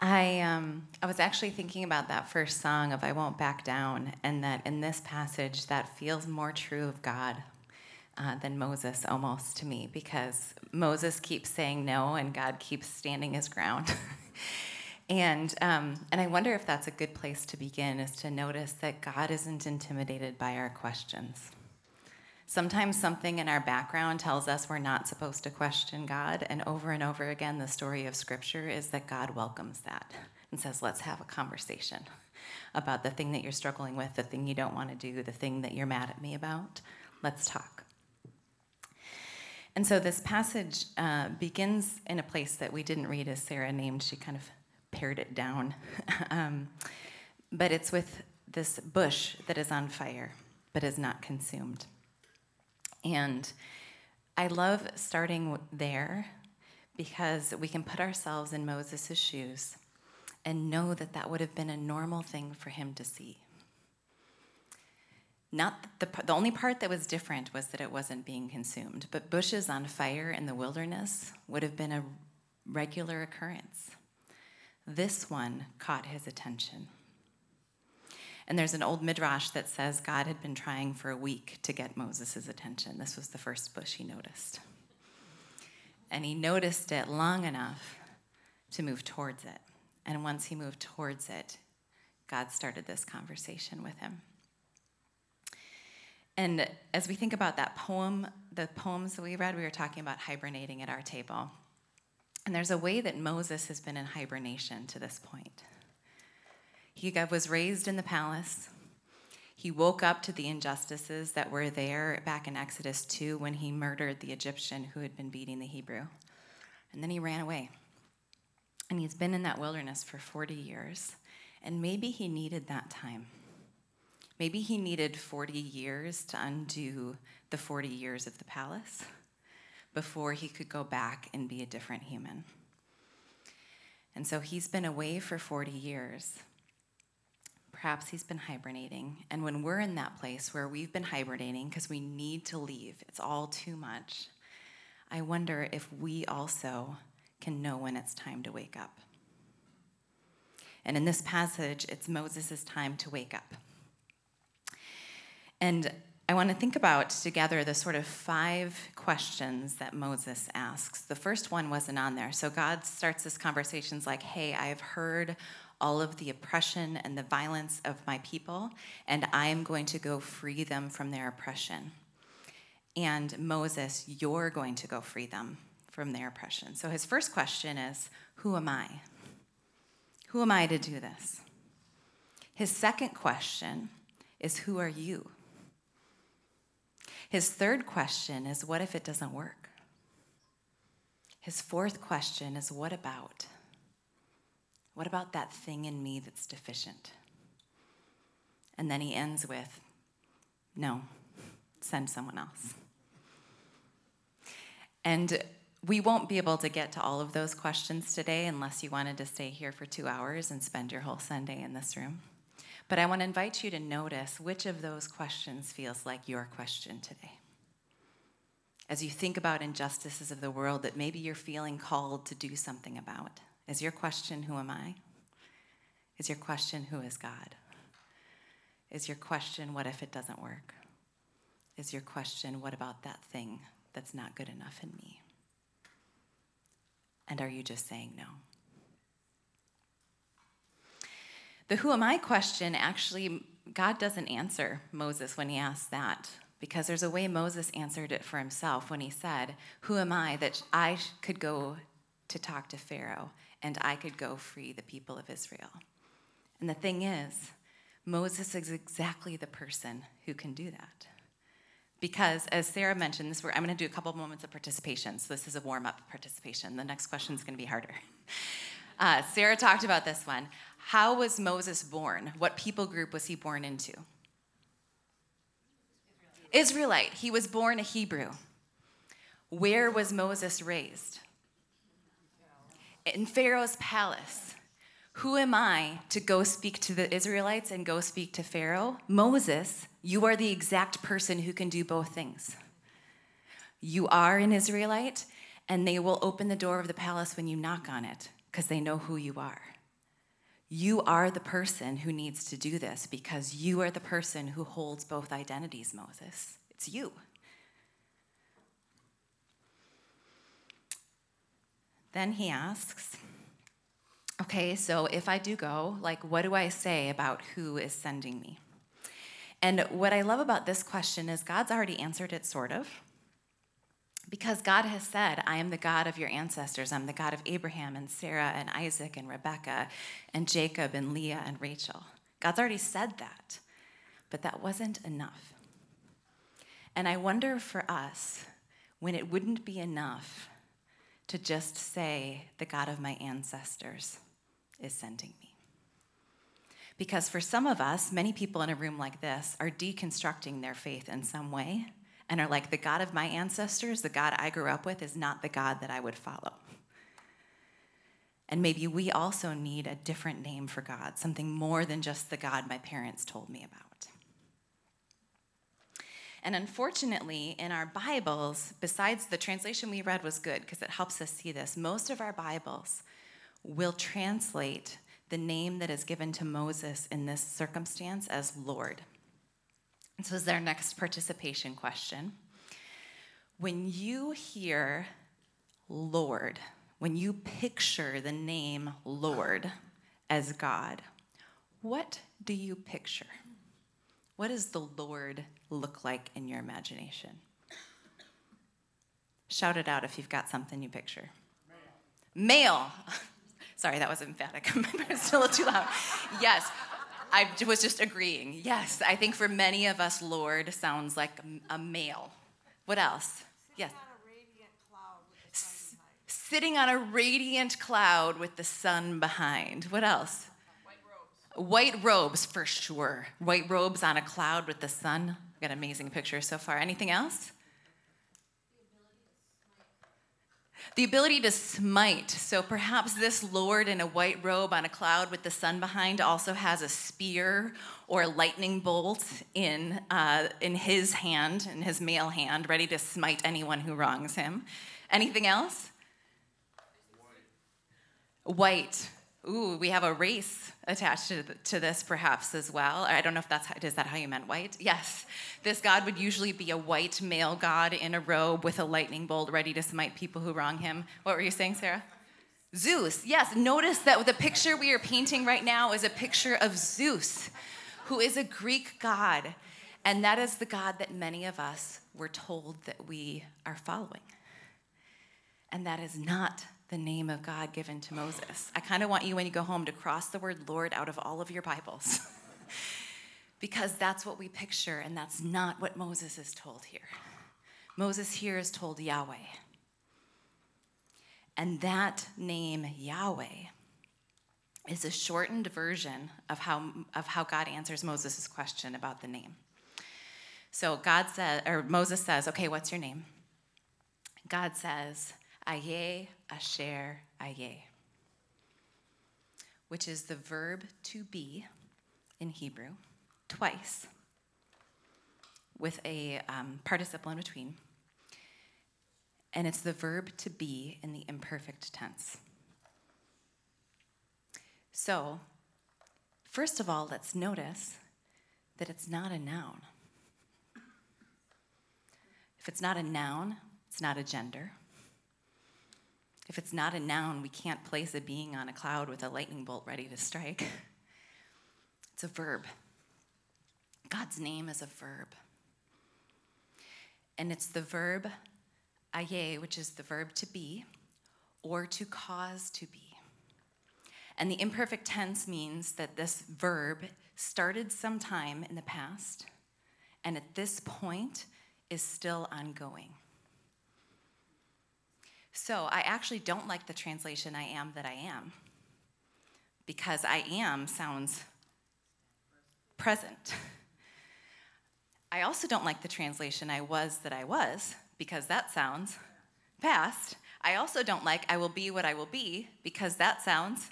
I um, I was actually thinking about that first song of "I Won't Back Down," and that in this passage that feels more true of God uh, than Moses almost to me, because Moses keeps saying no, and God keeps standing his ground. and um, and I wonder if that's a good place to begin, is to notice that God isn't intimidated by our questions. Sometimes something in our background tells us we're not supposed to question God, and over and over again, the story of Scripture is that God welcomes that and says, Let's have a conversation about the thing that you're struggling with, the thing you don't want to do, the thing that you're mad at me about. Let's talk. And so this passage uh, begins in a place that we didn't read as Sarah named. She kind of pared it down. um, but it's with this bush that is on fire but is not consumed. And I love starting there because we can put ourselves in Moses' shoes and know that that would have been a normal thing for him to see. Not the, the only part that was different was that it wasn't being consumed, but bushes on fire in the wilderness would have been a regular occurrence. This one caught his attention. And there's an old midrash that says God had been trying for a week to get Moses' attention. This was the first bush he noticed. And he noticed it long enough to move towards it. And once he moved towards it, God started this conversation with him. And as we think about that poem, the poems that we read, we were talking about hibernating at our table. And there's a way that Moses has been in hibernation to this point. He was raised in the palace. He woke up to the injustices that were there back in Exodus 2 when he murdered the Egyptian who had been beating the Hebrew. And then he ran away. And he's been in that wilderness for 40 years. And maybe he needed that time. Maybe he needed 40 years to undo the 40 years of the palace before he could go back and be a different human. And so he's been away for 40 years. Perhaps he's been hibernating. And when we're in that place where we've been hibernating because we need to leave, it's all too much, I wonder if we also can know when it's time to wake up. And in this passage, it's Moses' time to wake up. And I want to think about together the sort of five questions that Moses asks. The first one wasn't on there. So God starts this conversation like, hey, I've heard all of the oppression and the violence of my people, and I am going to go free them from their oppression. And Moses, you're going to go free them from their oppression. So his first question is Who am I? Who am I to do this? His second question is Who are you? His third question is What if it doesn't work? His fourth question is What about? What about that thing in me that's deficient? And then he ends with, No, send someone else. And we won't be able to get to all of those questions today unless you wanted to stay here for two hours and spend your whole Sunday in this room. But I want to invite you to notice which of those questions feels like your question today. As you think about injustices of the world that maybe you're feeling called to do something about. Is your question, Who am I? Is your question, Who is God? Is your question, What if it doesn't work? Is your question, What about that thing that's not good enough in me? And are you just saying no? The who am I question actually, God doesn't answer Moses when he asks that because there's a way Moses answered it for himself when he said, Who am I that I could go to talk to Pharaoh and I could go free the people of Israel. And the thing is, Moses is exactly the person who can do that. Because as Sarah mentioned, this I'm going to do a couple moments of participation. So this is a warm-up participation. The next question is going to be harder. Uh, Sarah talked about this one. How was Moses born? What people group was he born into? Israelite. He was born a Hebrew. Where was Moses raised? In Pharaoh's palace. Who am I to go speak to the Israelites and go speak to Pharaoh? Moses, you are the exact person who can do both things. You are an Israelite, and they will open the door of the palace when you knock on it because they know who you are. You are the person who needs to do this because you are the person who holds both identities, Moses. It's you. Then he asks, Okay, so if I do go, like, what do I say about who is sending me? And what I love about this question is God's already answered it, sort of. Because God has said, I am the God of your ancestors. I'm the God of Abraham and Sarah and Isaac and Rebekah and Jacob and Leah and Rachel. God's already said that, but that wasn't enough. And I wonder for us when it wouldn't be enough to just say, the God of my ancestors is sending me. Because for some of us, many people in a room like this are deconstructing their faith in some way and are like, the God of my ancestors, the God I grew up with, is not the God that I would follow. And maybe we also need a different name for God, something more than just the God my parents told me about. And unfortunately, in our Bibles, besides the translation we read was good because it helps us see this, most of our Bibles will translate the name that is given to Moses in this circumstance as Lord. And so, is their next participation question. When you hear Lord, when you picture the name Lord as God, what do you picture? What does the Lord look like in your imagination? Shout it out if you've got something you picture. Male. Male. Sorry, that was emphatic. it's still a little too loud. Yes, I was just agreeing. Yes, I think for many of us, Lord sounds like a male. What else? Yes. Sitting on a radiant cloud with the sun behind. What else? White robes for sure. White robes on a cloud with the sun. Got amazing pictures so far. Anything else? The ability to smite. So perhaps this Lord in a white robe on a cloud with the sun behind also has a spear or a lightning bolt in, uh, in his hand, in his male hand, ready to smite anyone who wrongs him. Anything else? White. White. Ooh, we have a race attached to, to this perhaps as well. I don't know if that's, how, is that how you meant white? Yes. This God would usually be a white male God in a robe with a lightning bolt ready to smite people who wrong him. What were you saying, Sarah? Zeus, yes. Notice that the picture we are painting right now is a picture of Zeus, who is a Greek god. And that is the God that many of us were told that we are following. And that is not the name of God given to Moses. I kind of want you, when you go home, to cross the word Lord out of all of your Bibles. because that's what we picture, and that's not what Moses is told here. Moses here is told Yahweh. And that name, Yahweh, is a shortened version of how, of how God answers Moses' question about the name. So God says, or Moses says, okay, what's your name? God says, Ehyeh, Asher, Ehyeh, which is the verb to be in Hebrew twice with a um, participle in between. And it's the verb to be in the imperfect tense. So, first of all, let's notice that it's not a noun. If it's not a noun, it's not a gender. If it's not a noun, we can't place a being on a cloud with a lightning bolt ready to strike. It's a verb. God's name is a verb. And it's the verb aye, which is the verb to be, or to cause to be. And the imperfect tense means that this verb started sometime in the past, and at this point is still ongoing. So I actually don't like the translation I am that I am because I am sounds present. I also don't like the translation I was that I was because that sounds past. I also don't like I will be what I will be because that sounds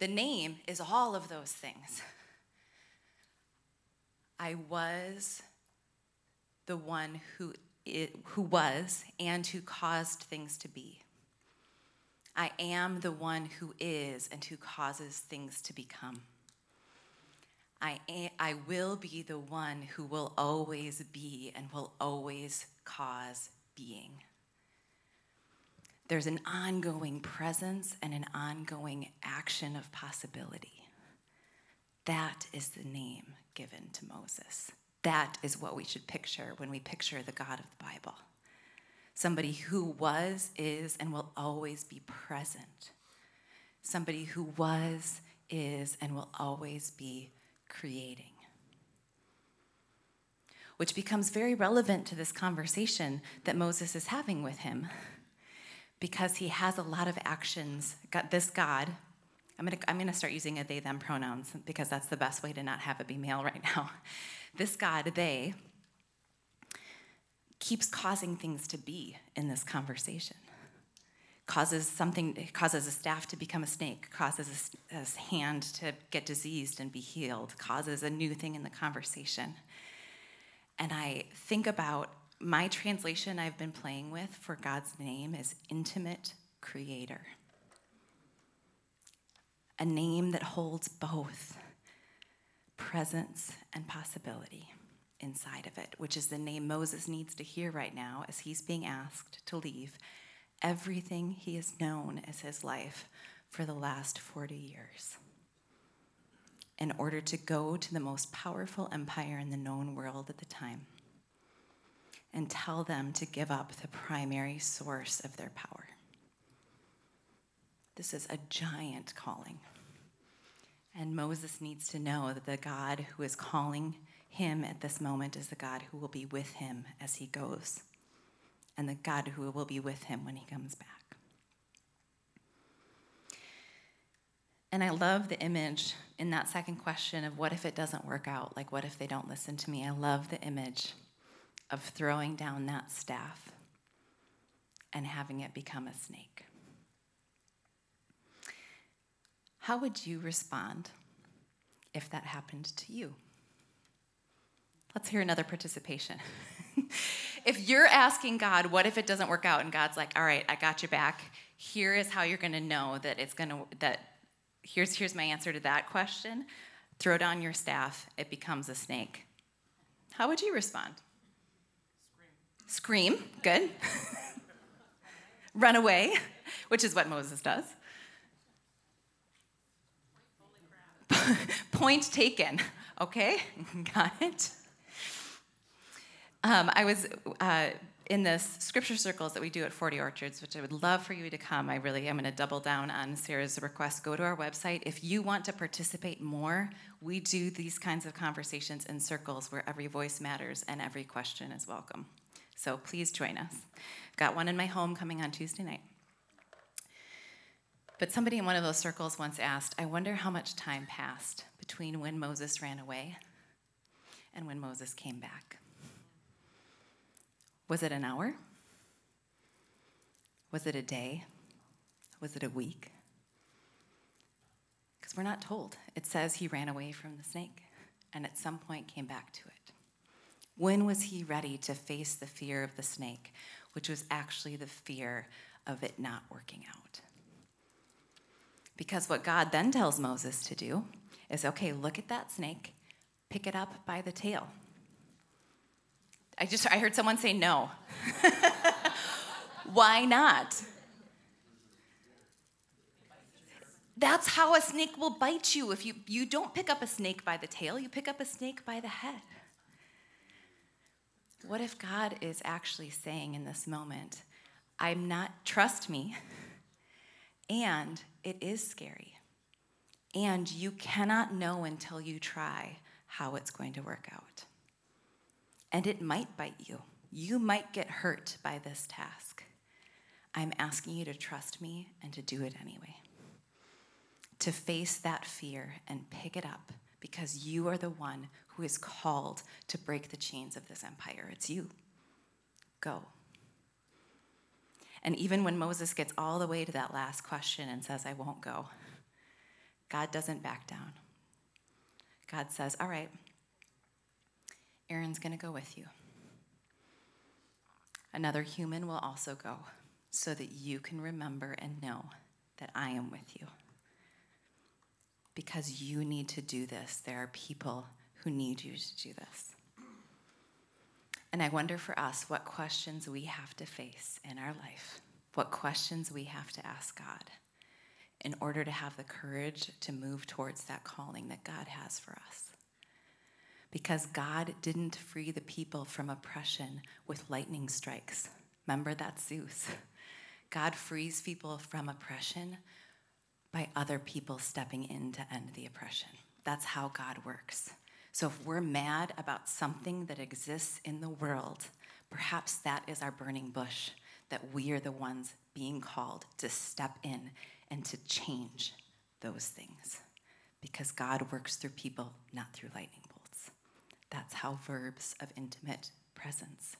the name is all of those things. I was the one who it, who was and who caused things to be. I am the one who is and who causes things to become. I, am, I will be the one who will always be and will always cause being. There's an ongoing presence and an ongoing action of possibility. That is the name given to Moses. That is what we should picture when we picture the God of the Bible. Somebody who was, is, and will always be present. Somebody who was, is, and will always be creating. Which becomes very relevant to this conversation that Moses is having with him because he has a lot of actions. This God, I'm gonna, I'm gonna start using a they them pronouns because that's the best way to not have it be male right now. This God, they, keeps causing things to be in this conversation. Causes something, causes a staff to become a snake, causes a, a hand to get diseased and be healed, causes a new thing in the conversation. And I think about my translation I've been playing with for God's name is intimate creator. A name that holds both presence and possibility inside of it, which is the name Moses needs to hear right now as he's being asked to leave everything he has known as his life for the last 40 years in order to go to the most powerful empire in the known world at the time and tell them to give up the primary source of their power. This is a giant calling. And Moses needs to know that the God who is calling him at this moment is the God who will be with him as he goes, and the God who will be with him when he comes back. And I love the image in that second question of what if it doesn't work out? Like, what if they don't listen to me? I love the image of throwing down that staff and having it become a snake. How would you respond if that happened to you? Let's hear another participation. if you're asking God, what if it doesn't work out? And God's like, all right, I got you back. Here is how you're going to know that it's going to, that here's, here's my answer to that question. Throw down your staff, it becomes a snake. How would you respond? Scream. Scream, good. Run away, which is what Moses does. Point taken. Okay, got it. Um, I was uh, in the scripture circles that we do at 40 Orchards, which I would love for you to come. I really am going to double down on Sarah's request. Go to our website. If you want to participate more, we do these kinds of conversations in circles where every voice matters and every question is welcome. So please join us. I've Got one in my home coming on Tuesday night. But somebody in one of those circles once asked, I wonder how much time passed between when Moses ran away and when Moses came back. Was it an hour? Was it a day? Was it a week? Because we're not told. It says he ran away from the snake and at some point came back to it. When was he ready to face the fear of the snake, which was actually the fear of it not working out? Because what God then tells Moses to do is okay, look at that snake, pick it up by the tail. I just I heard someone say no. Why not? That's how a snake will bite you. If you, you don't pick up a snake by the tail, you pick up a snake by the head. What if God is actually saying in this moment, I'm not, trust me, and it is scary. And you cannot know until you try how it's going to work out and it might bite you. You might get hurt by this task. I'm asking you to trust me and to do it anyway. To face that fear and pick it up because you are the one who is called to break the chains of this empire. It's you. Go. And even when Moses gets all the way to that last question and says, I won't go, God doesn't back down. God says, All right, Aaron's going to go with you. Another human will also go so that you can remember and know that I am with you. Because you need to do this, there are people who need you to do this. And I wonder for us what questions we have to face in our life, what questions we have to ask God in order to have the courage to move towards that calling that God has for us. Because God didn't free the people from oppression with lightning strikes. Remember that Zeus. God frees people from oppression by other people stepping in to end the oppression. That's how God works. So if we're mad about something that exists in the world, perhaps that is our burning bush, that we are the ones being called to step in and to change those things. Because God works through people, not through lightning bolts. That's how verbs of intimate presence